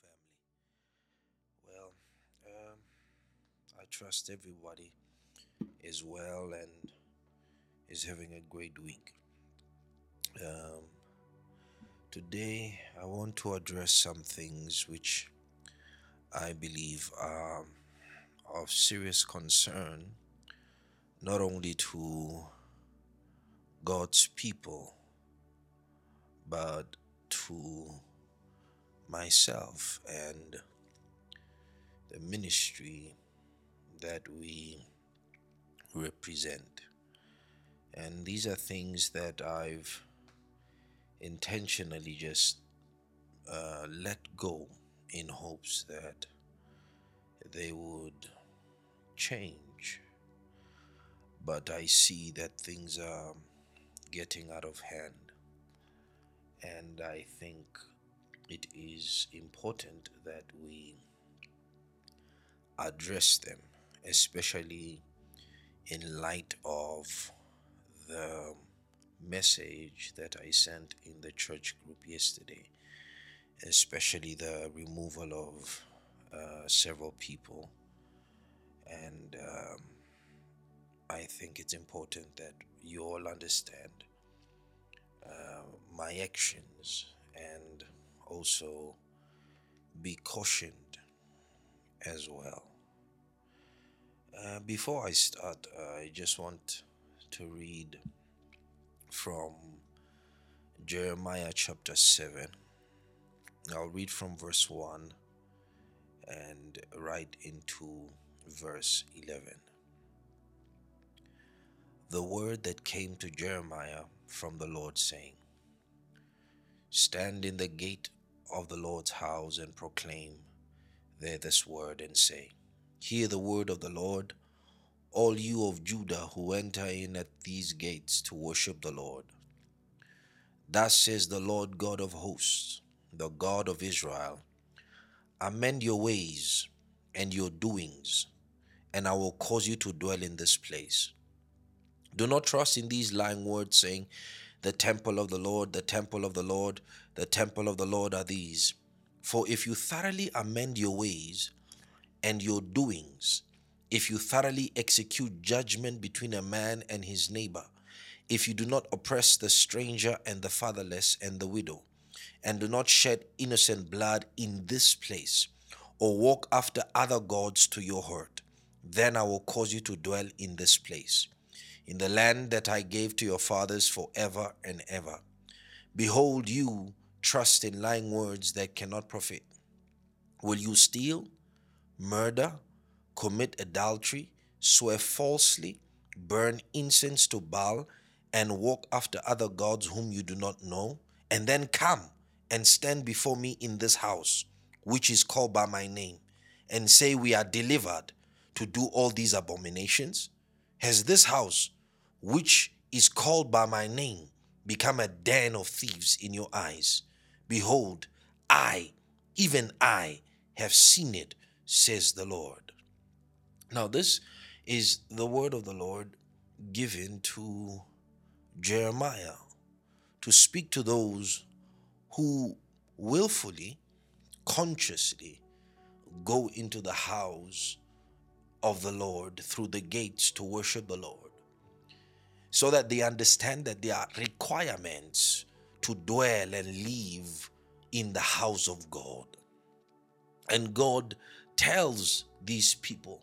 family. Well, um, I trust everybody is well and is having a great week. Um, today, I want to address some things which I believe are of serious concern, not only to God's people, but to myself and the ministry that we represent. And these are things that I've intentionally just uh, let go in hopes that they would change. But I see that things are getting out of hand. And I think it is important that we address them, especially in light of the message that I sent in the church group yesterday, especially the removal of uh, several people. And um, I think it's important that you all understand uh, my actions and also be cautioned as well. Uh, before I start, I just want to read from Jeremiah chapter 7. I'll read from verse 1 and right into verse 11. The word that came to Jeremiah from the Lord, saying, Stand in the gate of the Lord's house and proclaim there this word, and say, Hear the word of the Lord, all you of Judah who enter in at these gates to worship the Lord. Thus says the Lord God of hosts, the God of Israel Amend your ways and your doings, and I will cause you to dwell in this place. Do not trust in these lying words, saying, The temple of the Lord, the temple of the Lord, the temple of the Lord are these. For if you thoroughly amend your ways and your doings, if you thoroughly execute judgment between a man and his neighbor, if you do not oppress the stranger and the fatherless and the widow, and do not shed innocent blood in this place, or walk after other gods to your hurt, then I will cause you to dwell in this place, in the land that I gave to your fathers forever and ever. Behold, you trust in lying words that cannot profit. Will you steal, murder, commit adultery, swear falsely, burn incense to Baal, and walk after other gods whom you do not know, and then come and stand before me in this house, which is called by my name, and say, We are delivered to do all these abominations? Has this house, which is called by my name, become a den of thieves in your eyes? Behold, I, even I, have seen it, says the Lord. Now, this is the word of the Lord given to Jeremiah to speak to those who willfully, consciously go into the house of the Lord through the gates to worship the Lord, so that they understand that there are requirements to dwell and live in the house of God. And God tells these people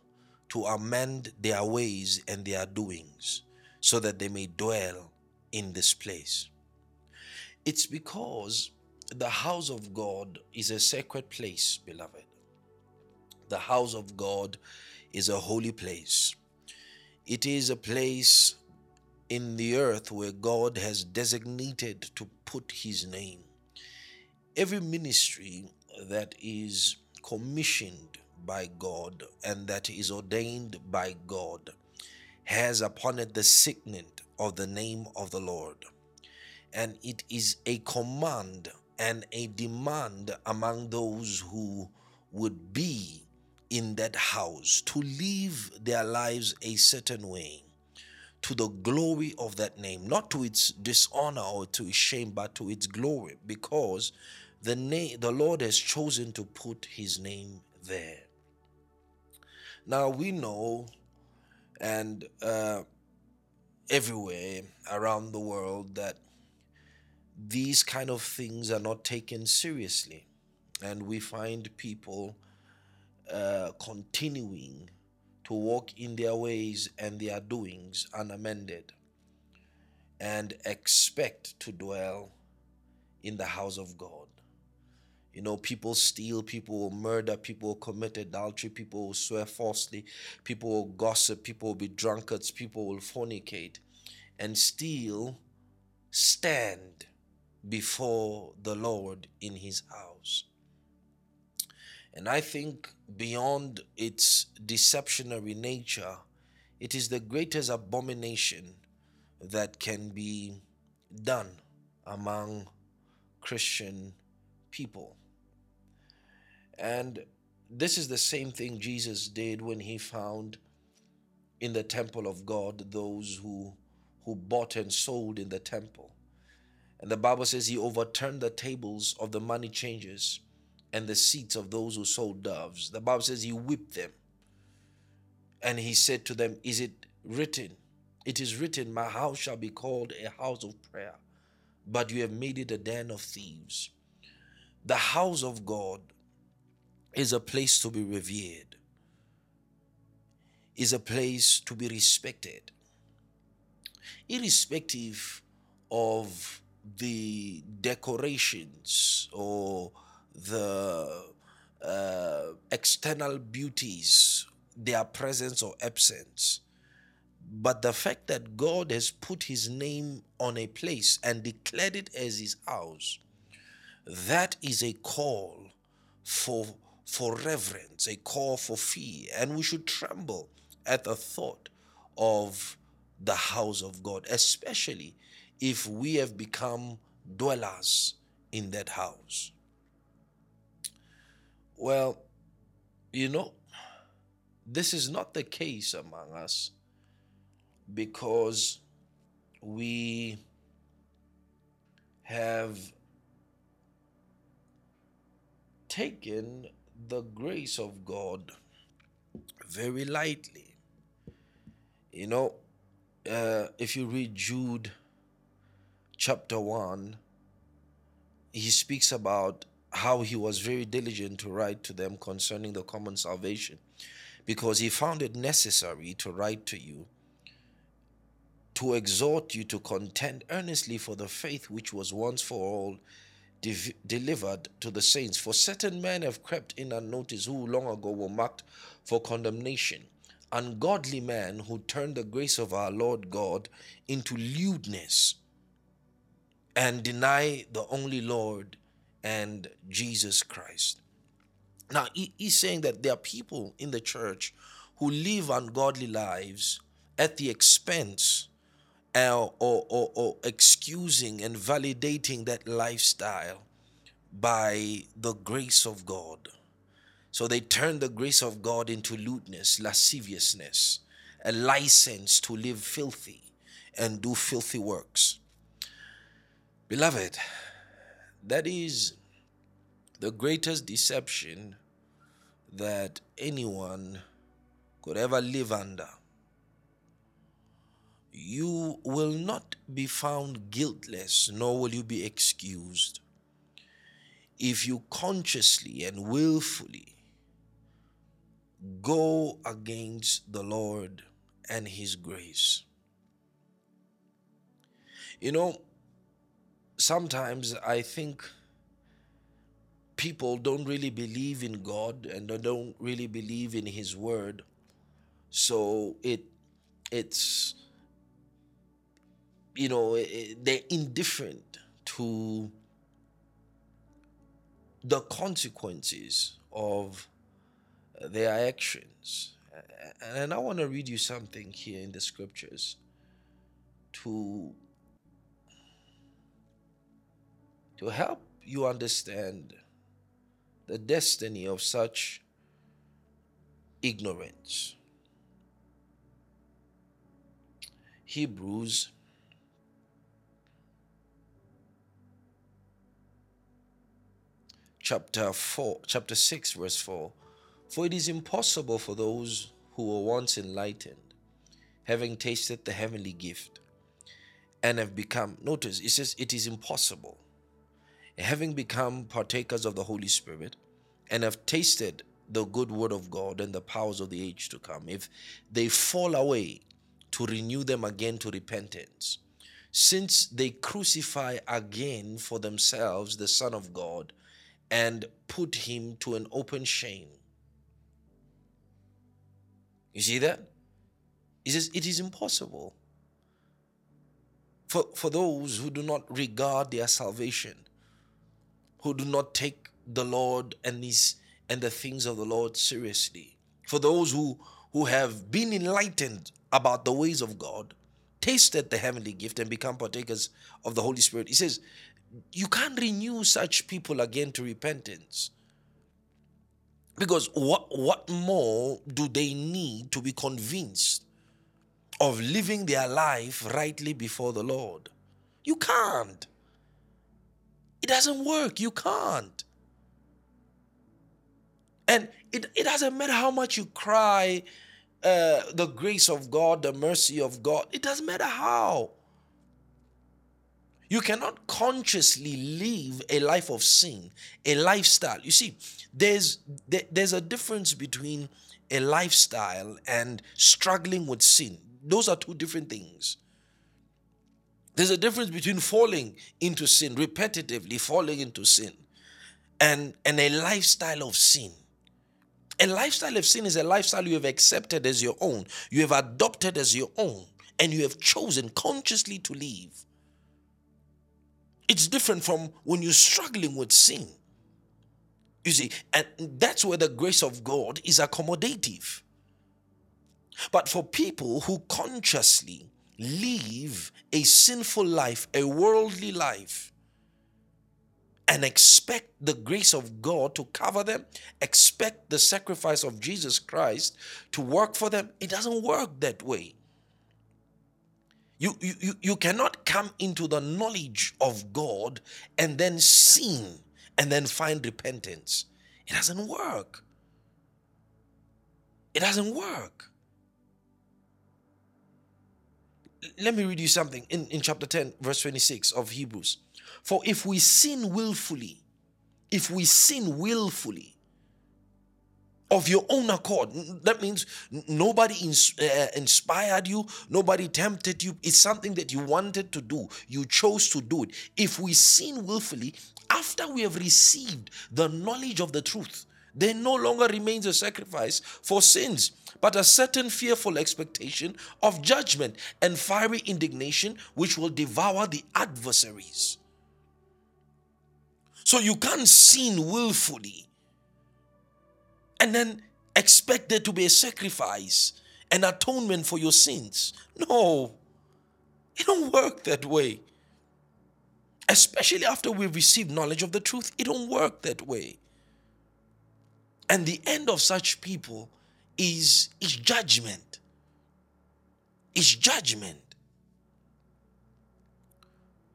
to amend their ways and their doings so that they may dwell in this place. It's because the house of God is a sacred place, beloved. The house of God is a holy place. It is a place in the earth where God has designated to put his name. Every ministry that is commissioned by God and that is ordained by God has upon it the signet of the name of the Lord. And it is a command and a demand among those who would be in that house to live their lives a certain way to the glory of that name, not to its dishonor or to its shame, but to its glory, because the name the Lord has chosen to put his name there. Now we know and uh, everywhere around the world that these kind of things are not taken seriously and we find people uh, continuing to walk in their ways and their doings unamended and expect to dwell in the house of God. You know, people steal, people will murder, people will commit adultery, people will swear falsely, people will gossip, people will be drunkards, people will fornicate, and still stand before the Lord in his house. And I think beyond its deceptionary nature, it is the greatest abomination that can be done among Christian people. And this is the same thing Jesus did when he found in the temple of God those who who bought and sold in the temple. And the Bible says he overturned the tables of the money changers and the seats of those who sold doves. The Bible says he whipped them. And he said to them, Is it written? It is written, My house shall be called a house of prayer, but you have made it a den of thieves. The house of God is a place to be revered, is a place to be respected, irrespective of the decorations or the uh, external beauties, their presence or absence. But the fact that God has put his name on a place and declared it as his house, that is a call for, for reverence, a call for fear. And we should tremble at the thought of the house of God, especially if we have become dwellers in that house. Well, you know, this is not the case among us because we have taken the grace of God very lightly. You know, uh, if you read Jude chapter 1, he speaks about how he was very diligent to write to them concerning the common salvation because he found it necessary to write to you to exhort you to contend earnestly for the faith which was once for all de- delivered to the saints. For certain men have crept in unnoticed who long ago were marked for condemnation. Ungodly men who turned the grace of our Lord God into lewdness and deny the only Lord and Jesus Christ. Now, he, he's saying that there are people in the church who live ungodly lives at the expense uh, or, or, or excusing and validating that lifestyle by the grace of God. So they turn the grace of God into lewdness, lasciviousness, a license to live filthy and do filthy works. Beloved, that is the greatest deception that anyone could ever live under. You will not be found guiltless, nor will you be excused if you consciously and willfully go against the Lord and His grace. You know, sometimes I think people don't really believe in God and don't really believe in His Word, so it it's you know it, they're indifferent to the consequences of their actions. And I want to read you something here in the scriptures to to help you understand the destiny of such ignorance. Hebrews chapter 4, chapter 6, verse 4. For it is impossible for those who were once enlightened, having tasted the heavenly gift, and have become, notice, it says it is impossible, having become partakers of the Holy Spirit, and have tasted the good word of God and the powers of the age to come, if they fall away, to renew them again to repentance, since they crucify again for themselves the Son of God and put him to an open shame. You see that? He says, It is impossible for, for those who do not regard their salvation, who do not take the Lord and his and the things of the Lord seriously. For those who who have been enlightened about the ways of God, tasted the heavenly gift and become partakers of the Holy Spirit. He says, you can't renew such people again to repentance. Because what, what more do they need to be convinced of living their life rightly before the Lord? You can't. It doesn't work. You can't. And it, it doesn't matter how much you cry, uh, the grace of God, the mercy of God, it doesn't matter how. You cannot consciously live a life of sin, a lifestyle. You see, there's there, there's a difference between a lifestyle and struggling with sin. Those are two different things. There's a difference between falling into sin, repetitively falling into sin, and, and a lifestyle of sin. A lifestyle of sin is a lifestyle you have accepted as your own, you have adopted as your own, and you have chosen consciously to live. It's different from when you're struggling with sin. You see, and that's where the grace of God is accommodative. But for people who consciously live a sinful life, a worldly life, and expect the grace of God to cover them, expect the sacrifice of Jesus Christ to work for them, it doesn't work that way. You, you, you cannot come into the knowledge of God and then sin and then find repentance. It doesn't work. It doesn't work. Let me read you something in, in chapter 10, verse 26 of Hebrews. For if we sin willfully, if we sin willfully, of your own accord. That means nobody ins- uh, inspired you, nobody tempted you. It's something that you wanted to do. You chose to do it. If we sin willfully, after we have received the knowledge of the truth, there no longer remains a sacrifice for sins, but a certain fearful expectation of judgment and fiery indignation which will devour the adversaries. So you can't sin willfully and then expect there to be a sacrifice, an atonement for your sins. No, it don't work that way. Especially after we've received knowledge of the truth, it don't work that way. And the end of such people is, is judgment. Is judgment.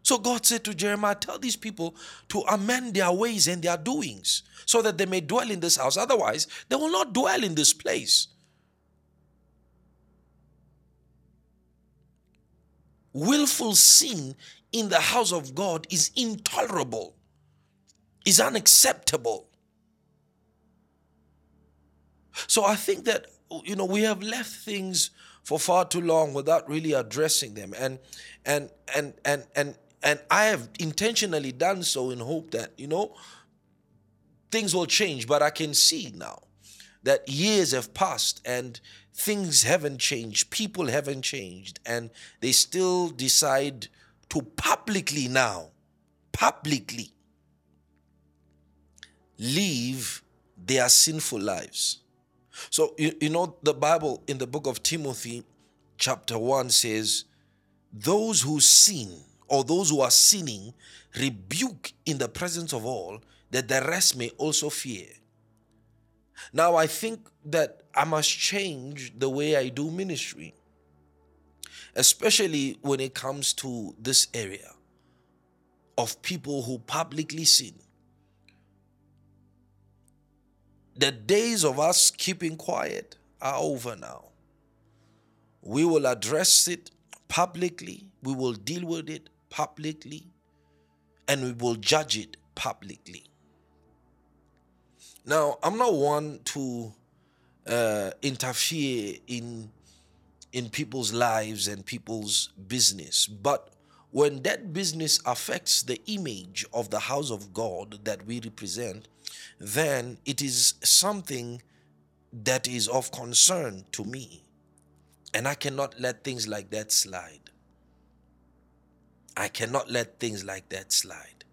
So God said to Jeremiah, Tell these people to amend their ways and their doings so that they may dwell in this house. Otherwise, they will not dwell in this place. Willful sin in the house of God is intolerable, is unacceptable. So I think that you know we have left things for far too long without really addressing them and and and and and and I have intentionally done so in hope that, you know, things will change. But I can see now that years have passed and things haven't changed, people haven't changed, and they still decide to publicly now, publicly live their sinful lives. So, you, you know, the Bible in the book of Timothy, chapter 1 says, Those who sin, or those who are sinning rebuke in the presence of all, that the rest may also fear. Now, I think that I must change the way I do ministry, especially when it comes to this area of people who publicly sin. The days of us keeping quiet are over now. We will address it publicly, we will deal with it publicly, and we will judge it publicly. Now, I'm not one to uh, interfere in in people's lives and people's business, but when that business affects the image of the house of God that we represent, then it is something that is of concern to me. And I cannot let things like that slide. I cannot let things like that slide.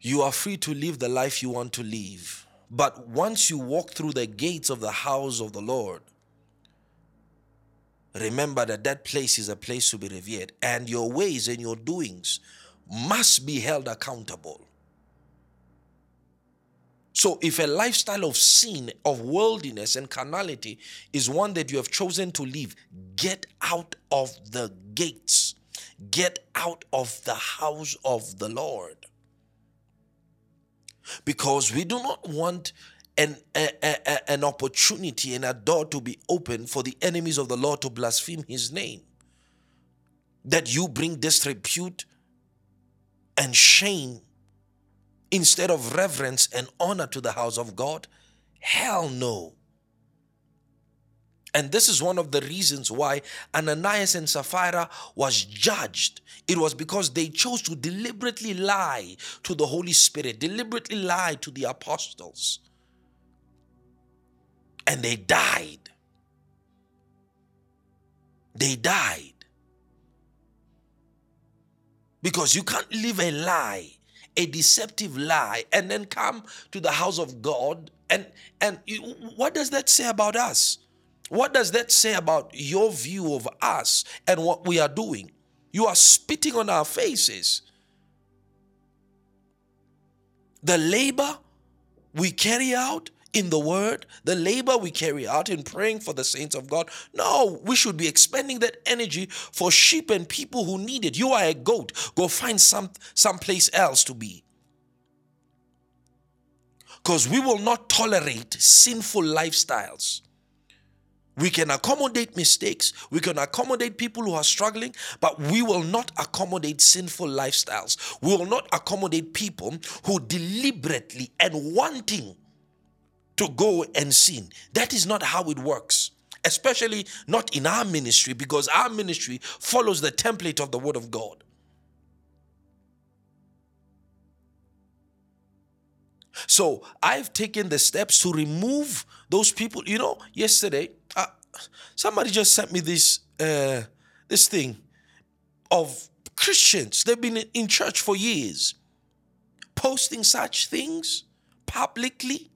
You are free to live the life you want to live. But once you walk through the gates of the house of the Lord, remember that that place is a place to be revered, and your ways and your doings must be held accountable. So, if a lifestyle of sin, of worldliness, and carnality is one that you have chosen to live, get out of the gates, get out of the house of the Lord. Because we do not want an, a, a, an opportunity and a door to be open for the enemies of the Lord to blaspheme his name. That you bring disrepute and shame instead of reverence and honor to the house of God? Hell no. And this is one of the reasons why Ananias and Sapphira was judged. It was because they chose to deliberately lie to the Holy Spirit, deliberately lie to the apostles. And they died. They died. Because you can't live a lie a deceptive lie and then come to the house of God and and what does that say about us? What does that say about your view of us and what we are doing? You are spitting on our faces. The labor we carry out in the word, the labor we carry out in praying for the saints of God. No, we should be expending that energy for sheep and people who need it. You are a goat. Go find some someplace else to be. Because we will not tolerate sinful lifestyles. We can accommodate mistakes, we can accommodate people who are struggling, but we will not accommodate sinful lifestyles. We will not accommodate people who deliberately and wanting to go and sin. That is not how it works, especially not in our ministry, because our ministry follows the template of the Word of God. So I've taken the steps to remove those people. You know, yesterday, uh, somebody just sent me this uh, this thing of Christians. They've been in church for years, posting such things publicly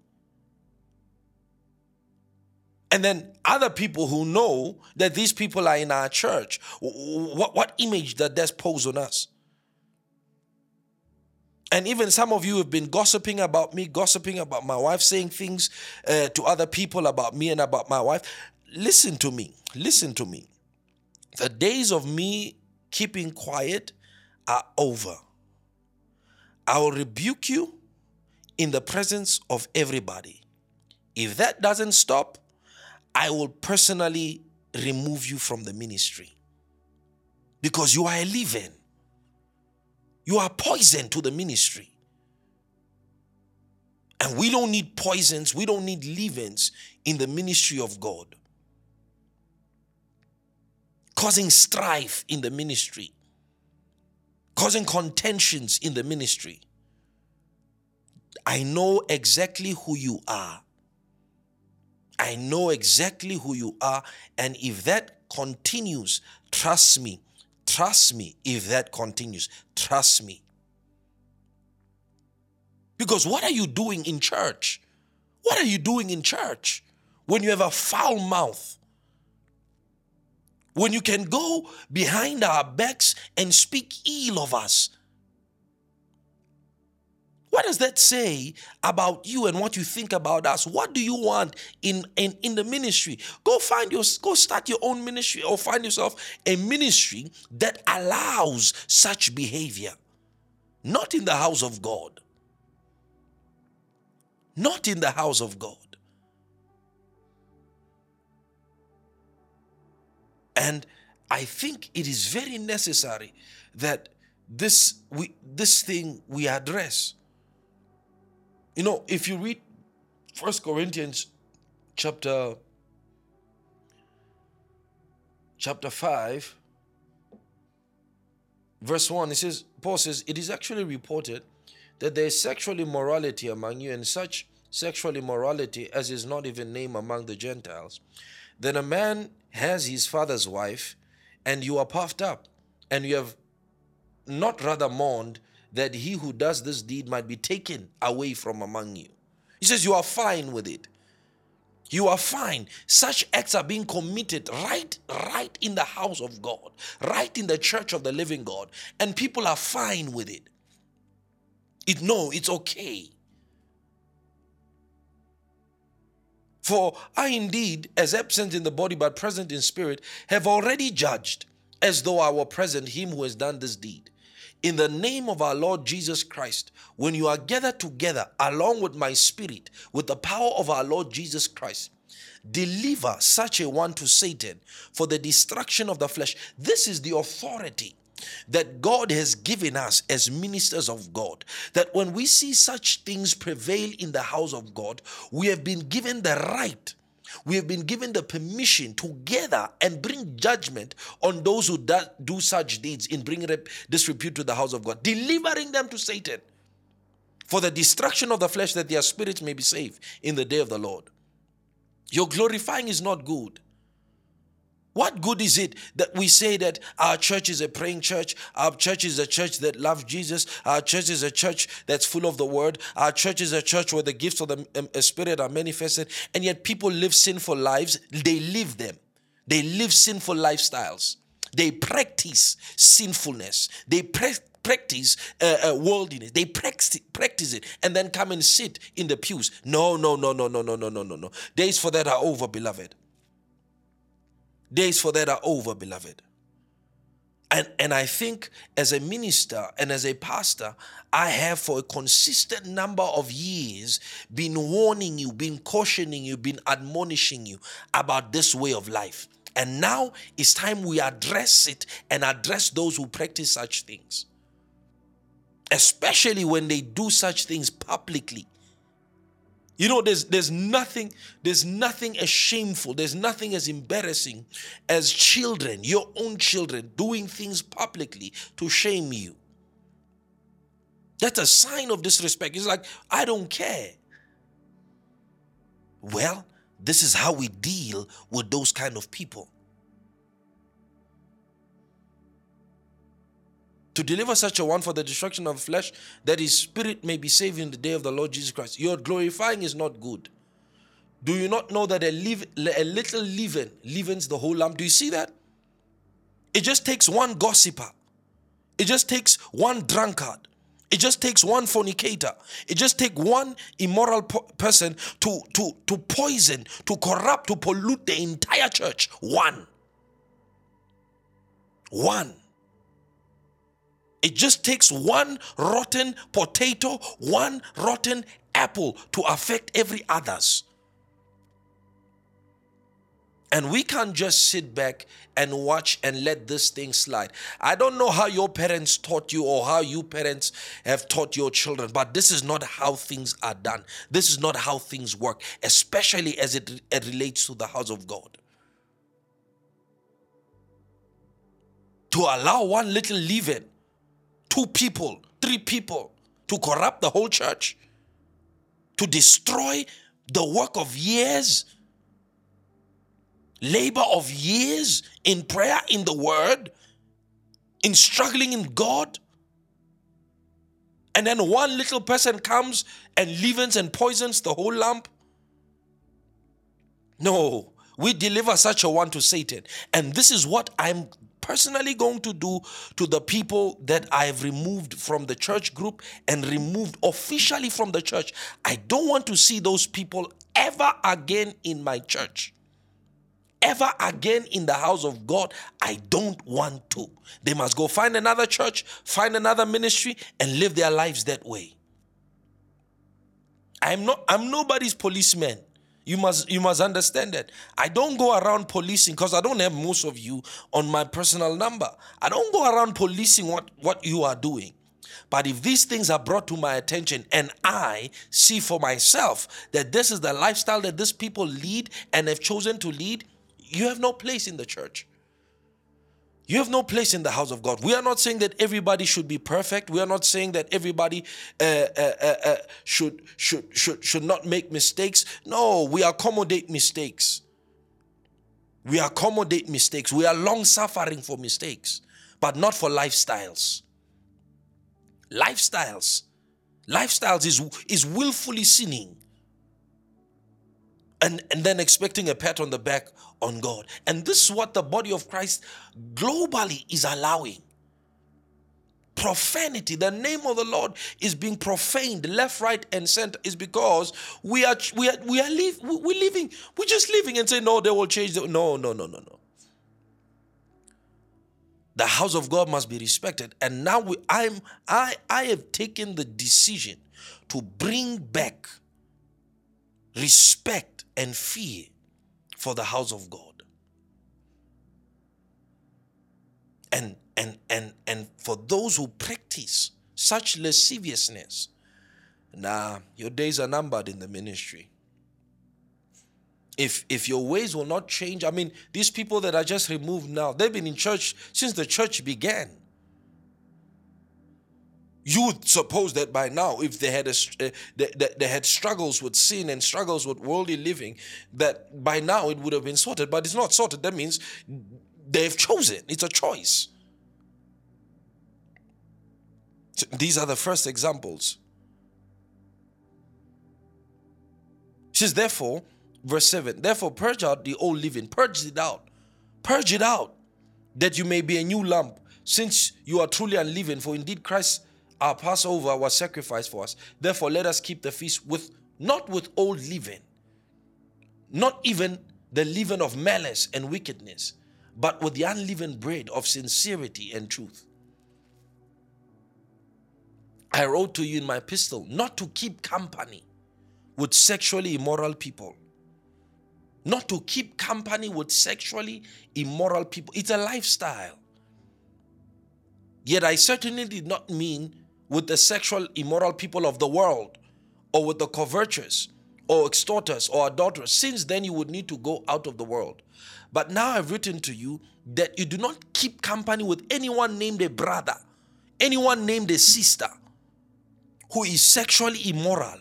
and then other people who know that these people are in our church, what, what image does that pose on us? And even some of you have been gossiping about me, gossiping about my wife, saying things uh, to other people about me and about my wife. Listen to me. Listen to me. The days of me keeping quiet are over. I will rebuke you in the presence of everybody. If that doesn't stop, I will personally remove you from the ministry because you are a leaven. You are poison to the ministry. And we don't need poisons, we don't need leavens in the ministry of God. Causing strife in the ministry, causing contentions in the ministry. I know exactly who you are. I know exactly who you are. And if that continues, trust me. Trust me if that continues. Trust me. Because what are you doing in church? What are you doing in church when you have a foul mouth? When you can go behind our backs and speak ill of us what does that say about you and what you think about us? What do you want in, in, in the ministry? Go find your go start your own ministry or find yourself a ministry that allows such behavior. Not in the house of God. not in the house of God. And I think it is very necessary that this we this thing we address. You know, if you read First Corinthians chapter chapter 5 verse 1 it says Paul says it is actually reported that there is sexual immorality among you and such sexual immorality as is not even named among the Gentiles then a man has his father's wife and you are puffed up and you have not rather mourned that he who does this deed might be taken away from among you. He says, You are fine with it. You are fine. Such acts are being committed right, right in the house of God, right in the church of the living God, and people are fine with it. It no, it's okay. For I indeed, as absent in the body but present in spirit, have already judged, as though I were present, him who has done this deed in the name of our Lord Jesus Christ, when you are gathered together along with my spirit, with the power of our Lord Jesus Christ, deliver such a one to Satan for the destruction of the flesh. This is the authority that God has given us as ministers of God. That when we see such things prevail in the house of God, we have been given the right we have been given the permission to gather and bring judgment on those who do such deeds in bringing disrepute to the house of God, delivering them to Satan for the destruction of the flesh that their spirits may be saved in the day of the Lord. Your glorifying is not good. What good is it that we say that our church is a praying church, our church is a church that loves Jesus, our church is a church that's full of the word, our church is a church where the gifts of the um, uh, Spirit are manifested, and yet people live sinful lives? They live them. They live sinful lifestyles. They practice sinfulness. They practice uh, uh, worldliness. They practice, practice it and then come and sit in the pews. No, no, no, no, no, no, no, no, no, no. Days for that are over, beloved. Days for that are over, beloved. And, and I think as a minister and as a pastor, I have for a consistent number of years been warning you, been cautioning you, been admonishing you about this way of life. And now it's time we address it and address those who practice such things. Especially when they do such things publicly you know, there's there's nothing, there's nothing as shameful, there's nothing as embarrassing as children, your own children, doing things publicly to shame you. That's a sign of disrespect. It's like, I don't care. Well, this is how we deal with those kind of people. To deliver such a one for the destruction of flesh, that his spirit may be saved in the day of the Lord Jesus Christ. Your glorifying is not good. Do you not know that a, a little leaven leavens the whole lump? Do you see that? It just takes one gossiper. It just takes one drunkard. It just takes one fornicator. It just takes one immoral po- person to, to, to poison, to corrupt, to pollute the entire church. One. One. It just takes one rotten potato, one rotten apple to affect every others. And we can't just sit back and watch and let this thing slide. I don't know how your parents taught you or how you parents have taught your children, but this is not how things are done. This is not how things work, especially as it, it relates to the house of God. To allow one little leaven two people, three people to corrupt the whole church, to destroy the work of years, labor of years in prayer, in the word, in struggling in God. And then one little person comes and leavens and poisons the whole lump. No, we deliver such a one to Satan. And this is what I'm personally going to do to the people that I've removed from the church group and removed officially from the church. I don't want to see those people ever again in my church. Ever again in the house of God, I don't want to. They must go find another church, find another ministry, and live their lives that way. I'm not I'm nobody's policeman. You must you must understand that. I don't go around policing because I don't have most of you on my personal number. I don't go around policing what, what you are doing. But if these things are brought to my attention and I see for myself that this is the lifestyle that these people lead and have chosen to lead, you have no place in the church. You have no place in the house of God. We are not saying that everybody should be perfect. We are not saying that everybody uh, uh, uh, uh, should, should, should, should not make mistakes. No, we accommodate mistakes. We accommodate mistakes. We are long suffering for mistakes, but not for lifestyles. Lifestyles. Lifestyles is, is willfully sinning and, and then expecting a pat on the back on God. And this is what the body of Christ globally is allowing. Profanity, the name of the Lord is being profaned left, right, and center, is because we are we are we are live, we're living, we're just living and saying, no, they will change. The, no, no, no, no, no. The house of God must be respected. And now we, I'm I I have taken the decision to bring back respect and fear for the house of God. And and and and for those who practice such lasciviousness, nah, your days are numbered in the ministry. If if your ways will not change, I mean, these people that are just removed now, they've been in church since the church began you would suppose that by now if they had a, uh, they, they, they, had struggles with sin and struggles with worldly leaven that by now it would have been sorted. But it's not sorted. That means they've chosen. It's a choice. So these are the first examples. He says therefore verse 7 therefore purge out the old living. Purge it out. Purge it out that you may be a new lump since you are truly unleavened for indeed christ our Passover was sacrificed for us. Therefore, let us keep the feast with not with old leaven, not even the leaven of malice and wickedness, but with the unleavened bread of sincerity and truth. I wrote to you in my epistle not to keep company with sexually immoral people. Not to keep company with sexually immoral people. It's a lifestyle. Yet I certainly did not mean with the sexual immoral people of the world or with the covetous or extorters or adulterers. Since then, you would need to go out of the world. But now I've written to you that you do not keep company with anyone named a brother, anyone named a sister who is sexually immoral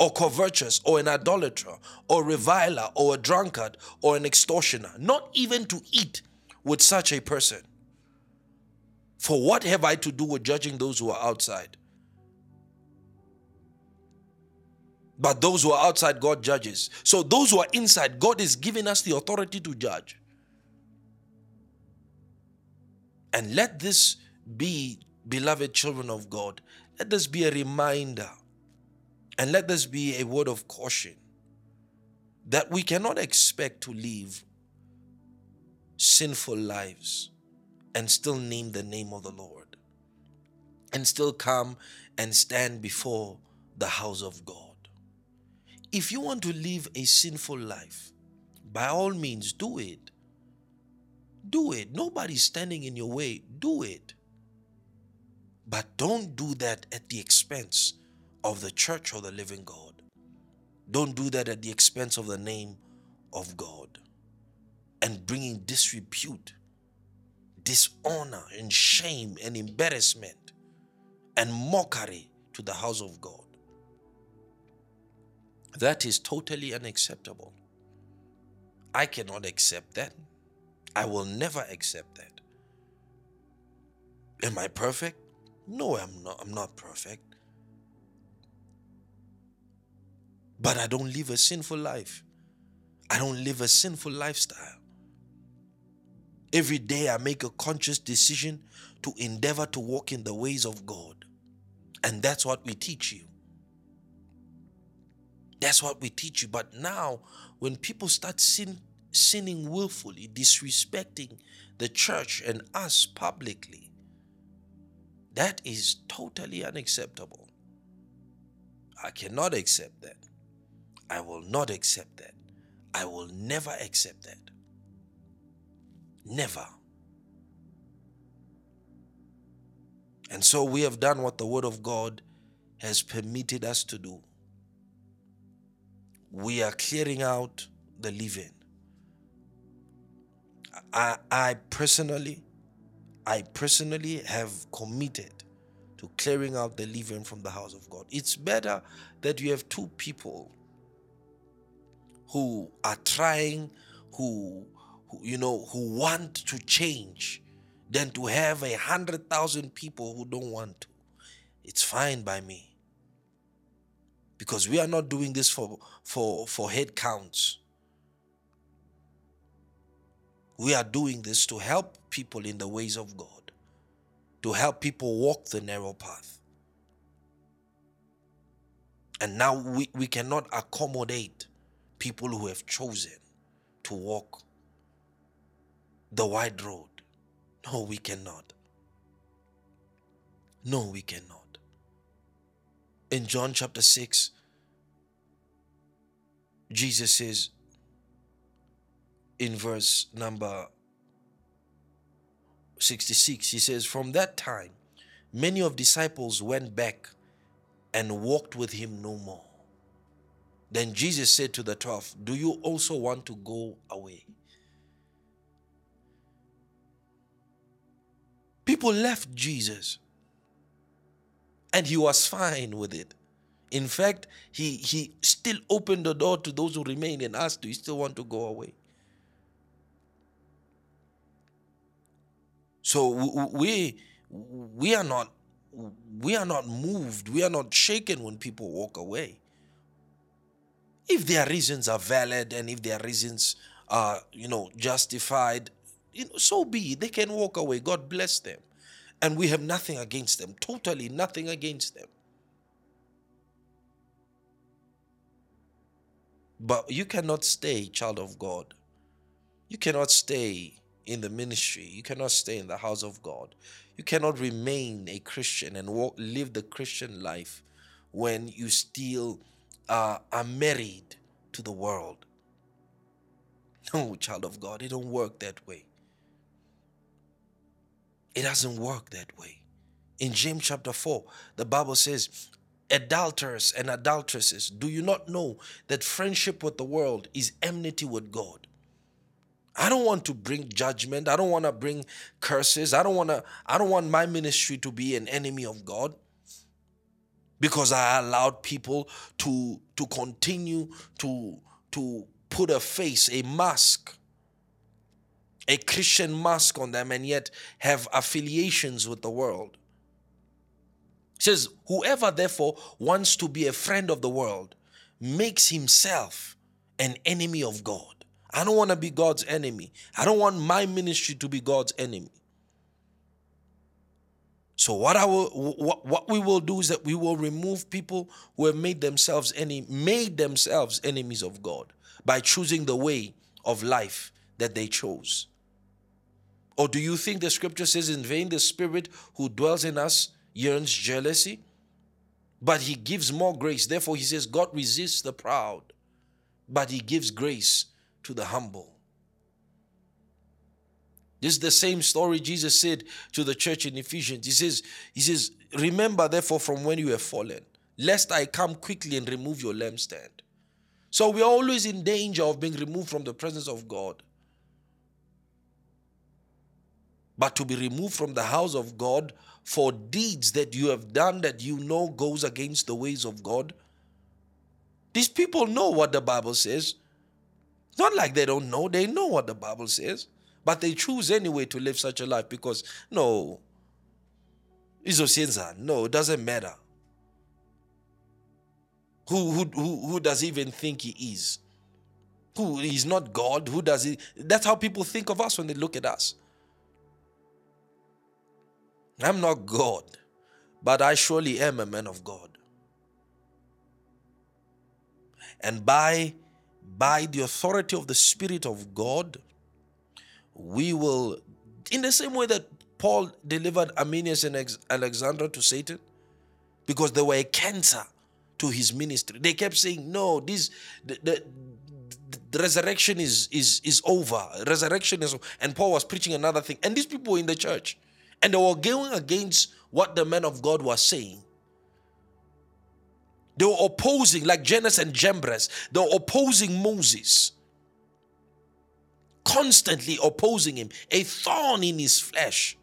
or covetous or an idolater or reviler or a drunkard or an extortioner, not even to eat with such a person. For what have I to do with judging those who are outside? But those who are outside, God judges. So those who are inside, God is giving us the authority to judge. And let this be, beloved children of God, let this be a reminder and let this be a word of caution that we cannot expect to live sinful lives and still name the name of the Lord and still come and stand before the house of God. If you want to live a sinful life, by all means, do it. Do it. Nobody's standing in your way. Do it. But don't do that at the expense of the church of the living God. Don't do that at the expense of the name of God and bringing disrepute dishonor and shame and embarrassment and mockery to the house of God. That is totally unacceptable. I cannot accept that. I will never accept that. Am I perfect? No, I'm not. I'm not perfect. But I don't live a sinful life. I don't live a sinful lifestyle. Every day I make a conscious decision to endeavor to walk in the ways of God. And that's what we teach you. That's what we teach you. But now, when people start sin, sinning willfully, disrespecting the church and us publicly, that is totally unacceptable. I cannot accept that. I will not accept that. I will never accept that. Never. And so we have done what the Word of God has permitted us to do. We are clearing out the leaven. I, I personally, I personally have committed to clearing out the leaven from the house of God. It's better that you have two people who are trying, who, who you know, who want to change, than to have a hundred thousand people who don't want to. It's fine by me. Because we are not doing this for for for head counts. We are doing this to help people in the ways of God, to help people walk the narrow path. And now we, we cannot accommodate people who have chosen to walk the wide road. No, we cannot. No, we cannot. In John chapter 6, Jesus says in verse number 66, he says, From that time, many of disciples went back and walked with him no more. Then Jesus said to the twelve, Do you also want to go away? People left Jesus and he was fine with it. In fact, he, he still opened the door to those who remained and asked, Do you still want to go away? So we we are not we are not moved, we are not shaken when people walk away if their reasons are valid and if their reasons are, you know, justified, you know, so be it. They can walk away. God bless them. And we have nothing against them, totally nothing against them. But you cannot stay, child of God. You cannot stay in the ministry. You cannot stay in the house of God. You cannot remain a Christian and walk, live the Christian life when you still uh, are married to the world. No, child of God, it don't work that way. It doesn't work that way. In James chapter 4, the Bible says, Adulterers and adulteresses, do you not know that friendship with the world is enmity with God? I don't want to bring judgment. I don't want to bring curses. I don't want to I don't want my ministry to be an enemy of God because I allowed people to to continue to to put a face, a mask, a Christian mask on them, and yet have affiliations with the world. It says, Whoever therefore wants to be a friend of the world makes himself an enemy of God. I don't want to be God's enemy. I don't want my ministry to be God's enemy. So what I will what, what we will do is that we will remove people who have made themselves any made themselves enemies of God by choosing the way of life that they chose. Or do you think the scripture says in vain the spirit who dwells in us yearns jealousy? But he gives more grace. Therefore, he says, God resists the proud, but he gives grace to the humble. This is the same story Jesus said to the church in Ephesians. He says, He says, Remember therefore from when you have fallen, lest I come quickly and remove your lampstand. So we are always in danger of being removed from the presence of God. But to be removed from the house of God for deeds that you have done that you know goes against the ways of God. These people know what the Bible says. Not like they don't know, they know what the Bible says. But they choose anyway to live such a life because no, izosienza, no, it doesn't matter. Who, who, who, who does he even think he is? Who is not God? Who does he? That's how people think of us when they look at us. I'm not God, but I surely am a man of God. And by by the authority of the Spirit of God, we will, in the same way that Paul delivered Hymenaeus and Alexander to Satan, because they were a cancer to his ministry. They kept saying, No, this the, the, the resurrection is is is over. Resurrection is and Paul was preaching another thing. And these people were in the church. And they were going against what the man of God was saying. They were opposing, like Jannes and Jambres, they were opposing Moses. Constantly opposing him, a thorn in his flesh.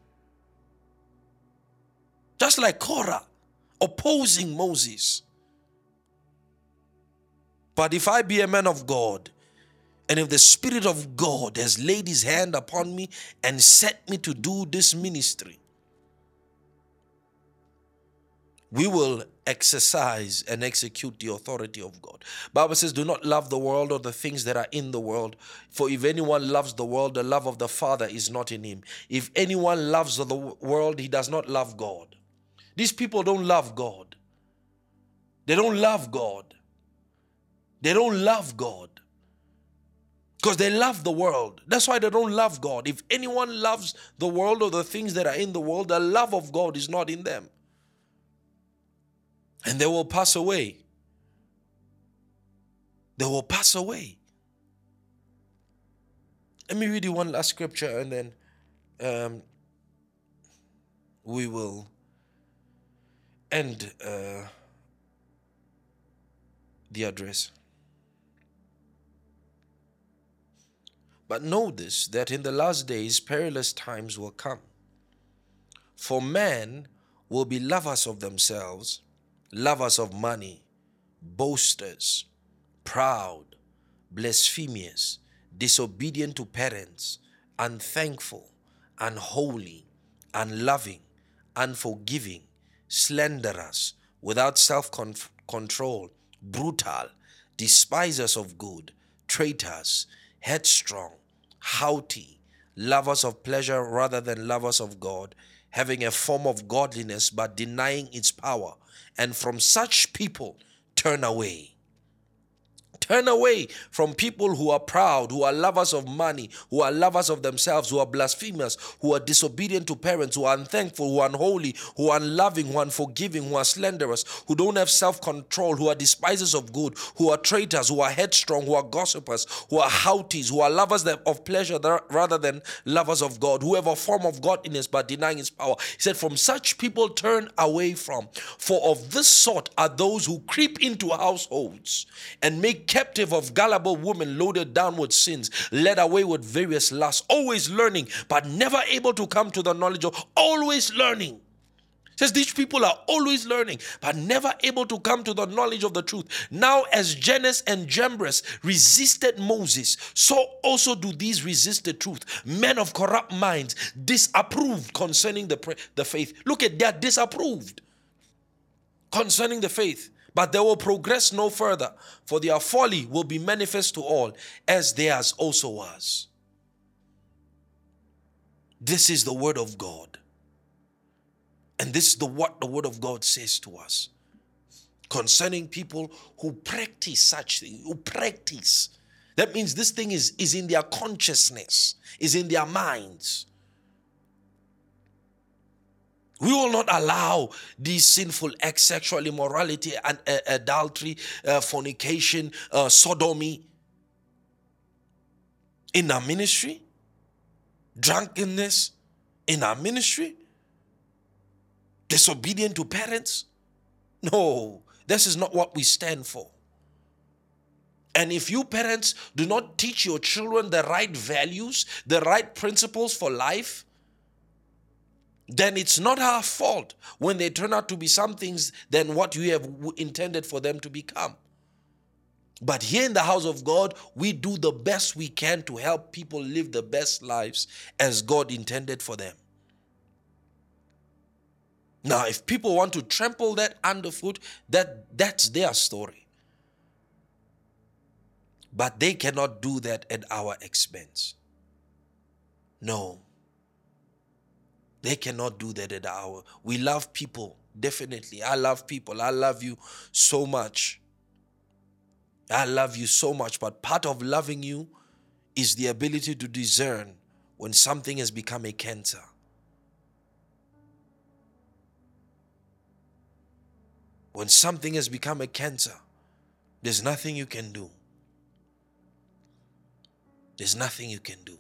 Just like Korah opposing Moses. But if I be a man of God, and if the Spirit of God has laid his hand upon me and set me to do this ministry, we will exercise and execute the authority of God. Bible says, do not love the world or the things that are in the world. For if anyone loves the world, the love of the Father is not in him. If anyone loves the world, he does not love God. These people don't love God. They don't love God. They don't love God. Because they love the world. That's why they don't love God. If anyone loves the world or the things that are in the world, the love of God is not in them and they will pass away. They will pass away. Let me read you one last scripture and then um, we will end uh, the address. But know this that in the last days perilous times will come. For men will be lovers of themselves lovers of money, boasters, proud, blasphemous, disobedient to parents, unthankful, unholy, unloving, unforgiving, slanderous, without self control, brutal, despisers of good, traitors, headstrong, haughty, lovers of pleasure rather than lovers of God, having a form of godliness but denying its power and from such people turn away. Turn away from people who are proud, who are lovers of money, who are lovers of themselves, who are blasphemers, who are disobedient to parents, who are unthankful, who are unholy, who are unloving, who are unforgiving, who are slanderous, who don't have self control, who are despisers of good, who are traitors, who are headstrong, who are gossipers, who are haughties, who are lovers of pleasure rather than lovers of God, who have a form of godliness but denying his power. He said, From such people turn away from. For of this sort are those who creep into households and make captive of gullible women loaded down with sins, led away with various lusts, always learning, but never able to come to the knowledge of, always learning. says these people are always learning, but never able to come to the knowledge of the truth. Now, as Jannes and Jambres resisted Moses, so also do these resist the truth. Men of corrupt minds, disapproved concerning the, the faith. Look at that, disapproved concerning the faith but they will progress no further, for their folly will be manifest to all, as theirs also was. This is the word of God. And this is the what the word of God says to us concerning people who practice such things, who practice. That means this thing is, is in their consciousness, is in their minds. We will not allow these sinful acts, sexual immorality, and uh, adultery, uh, fornication, uh, sodomy in our ministry, drunkenness in our ministry, disobedient to parents. No, this is not what we stand for. And if you parents do not teach your children the right values, the right principles for life, then it's not our fault when they turn out to be some things than what you have intended for them to become. But here in the house of God, we do the best we can to help people live the best lives as God intended for them. Now, if people want to trample that underfoot, that that's their story. But they cannot do that at our expense. No. They cannot do that at our. We love people, definitely. I love people. I love you so much. I love you so much. But part of loving you is the ability to discern when something has become a cancer. When something has become a cancer, there's nothing you can do. There's nothing you can do.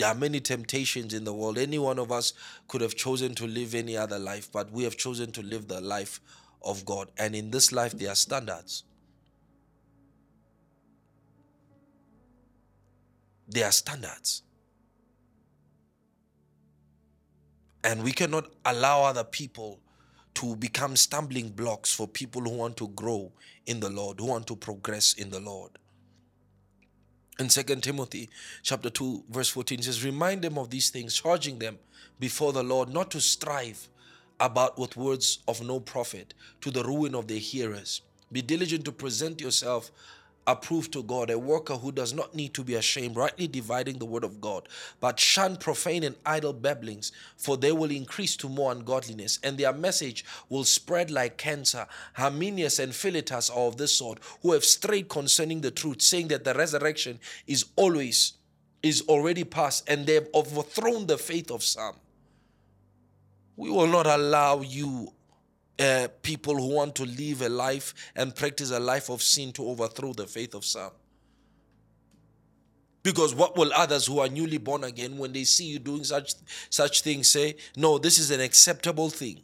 There are many temptations in the world. Any one of us could have chosen to live any other life, but we have chosen to live the life of God. And in this life, there are standards. There are standards. And we cannot allow other people to become stumbling blocks for people who want to grow in the Lord, who want to progress in the Lord. In 2 Timothy chapter 2 verse 14 says remind them of these things charging them before the Lord not to strive about with words of no profit to the ruin of their hearers. Be diligent to present yourself approved to God, a worker who does not need to be ashamed, rightly dividing the word of God. But shun profane and idle babblings, for they will increase to more ungodliness, and their message will spread like cancer. Hymenaeus and Philetus are of this sort, who have strayed concerning the truth, saying that the resurrection is always is already past, and they have overthrown the faith of some. We will not allow you uh, people who want to live a life and practice a life of sin to overthrow the faith of some. Because what will others who are newly born again, when they see you doing such such things, say, "No, this is an acceptable thing."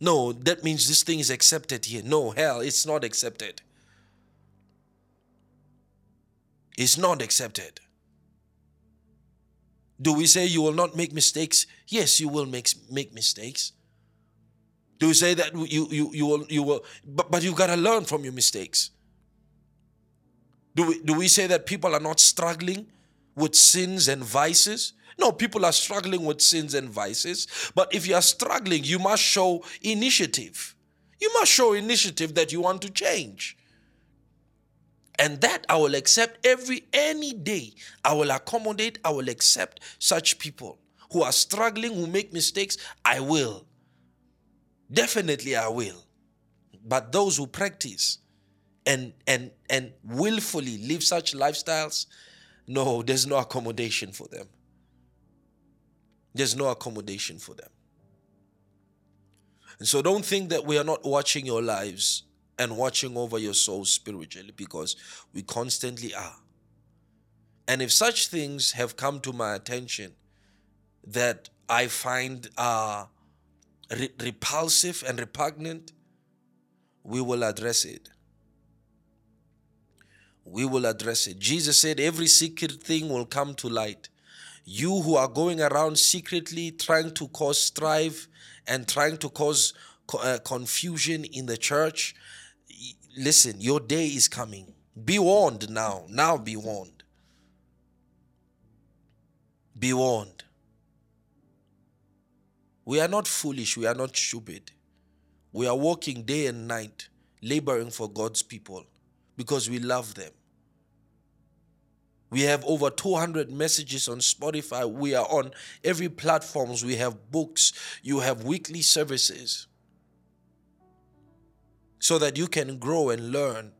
No, that means this thing is accepted here. No, hell, it's not accepted. It's not accepted. Do we say you will not make mistakes? Yes, you will make, make mistakes. Do we say that you you you will you will but, but you gotta learn from your mistakes? Do we do we say that people are not struggling with sins and vices? No, people are struggling with sins and vices. But if you are struggling, you must show initiative. You must show initiative that you want to change. And that I will accept every any day. I will accommodate, I will accept such people who are struggling, who make mistakes. I will. Definitely I will. But those who practice and and and willfully live such lifestyles, no, there's no accommodation for them. There's no accommodation for them. And so don't think that we are not watching your lives and watching over your soul spiritually because we constantly are. And if such things have come to my attention that I find are re- repulsive and repugnant, we will address it. We will address it. Jesus said, Every secret thing will come to light. You who are going around secretly trying to cause strife and trying to cause uh, confusion in the church, listen, your day is coming. Be warned now. Now be warned. Be warned. We are not foolish. We are not stupid. We are working day and night, laboring for God's people because we love them. We have over 200 messages on Spotify. We are on every platforms. We have books. You have weekly services so that you can grow and learn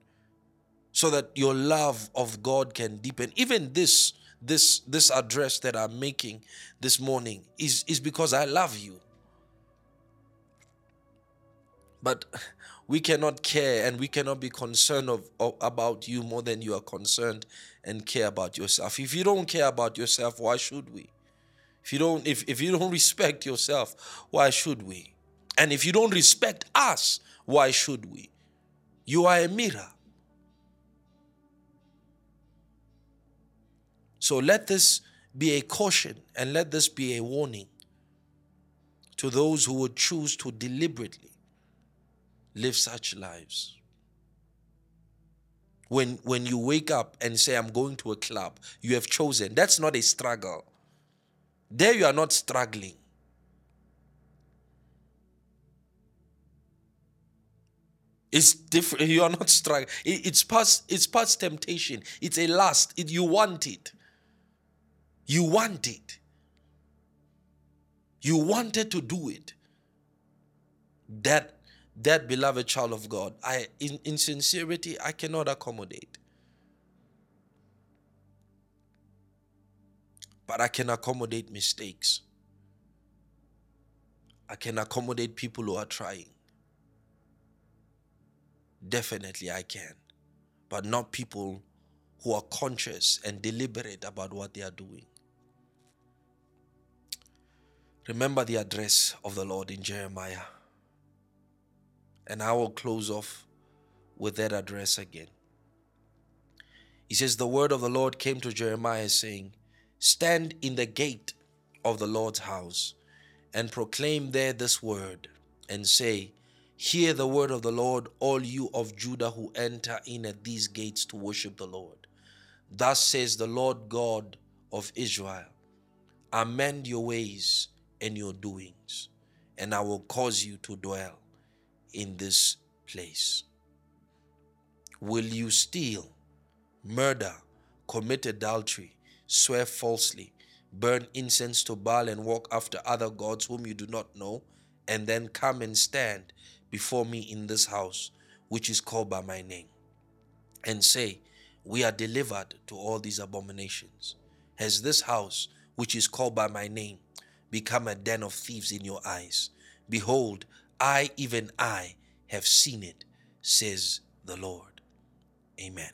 so that your love of God can deepen. Even this this this address that I'm making this morning is is because I love you. But we cannot care and we cannot be concerned of, of, about you more than you are concerned and care about yourself. If you don't care about yourself, why should we? If you don't if, if you don't respect yourself, why should we? And if you don't respect us, why should we? You are a mirror. So let this be a caution and let this be a warning to those who would choose to deliberately live such lives. When, when you wake up and say, I'm going to a club, you have chosen. That's not a struggle. There you are not struggling. It's different. You are not struggling. It's past. It's past temptation. It's a lust. It, you want it. You want it. You wanted to do it. That that beloved child of God, I in, in sincerity, I cannot accommodate. But I can accommodate mistakes. I can accommodate people who are trying. Definitely, I can. But not people who are conscious and deliberate about what they are doing. Remember the address of the Lord in Jeremiah. And I will close off with that address again. He says, The word of the Lord came to Jeremiah, saying, Stand in the gate of the Lord's house and proclaim there this word, and say, Hear the word of the Lord, all you of Judah who enter in at these gates to worship the Lord. Thus says the Lord God of Israel Amend your ways and your doings, and I will cause you to dwell in this place. Will you steal, murder, commit adultery, swear falsely, burn incense to Baal, and walk after other gods whom you do not know, and then come and stand before me in this house, which is called by my name, and say, We are delivered to all these abominations? Has this house, which is called by my name, become a den of thieves in your eyes? Behold, I, even I, have seen it, says the Lord. Amen.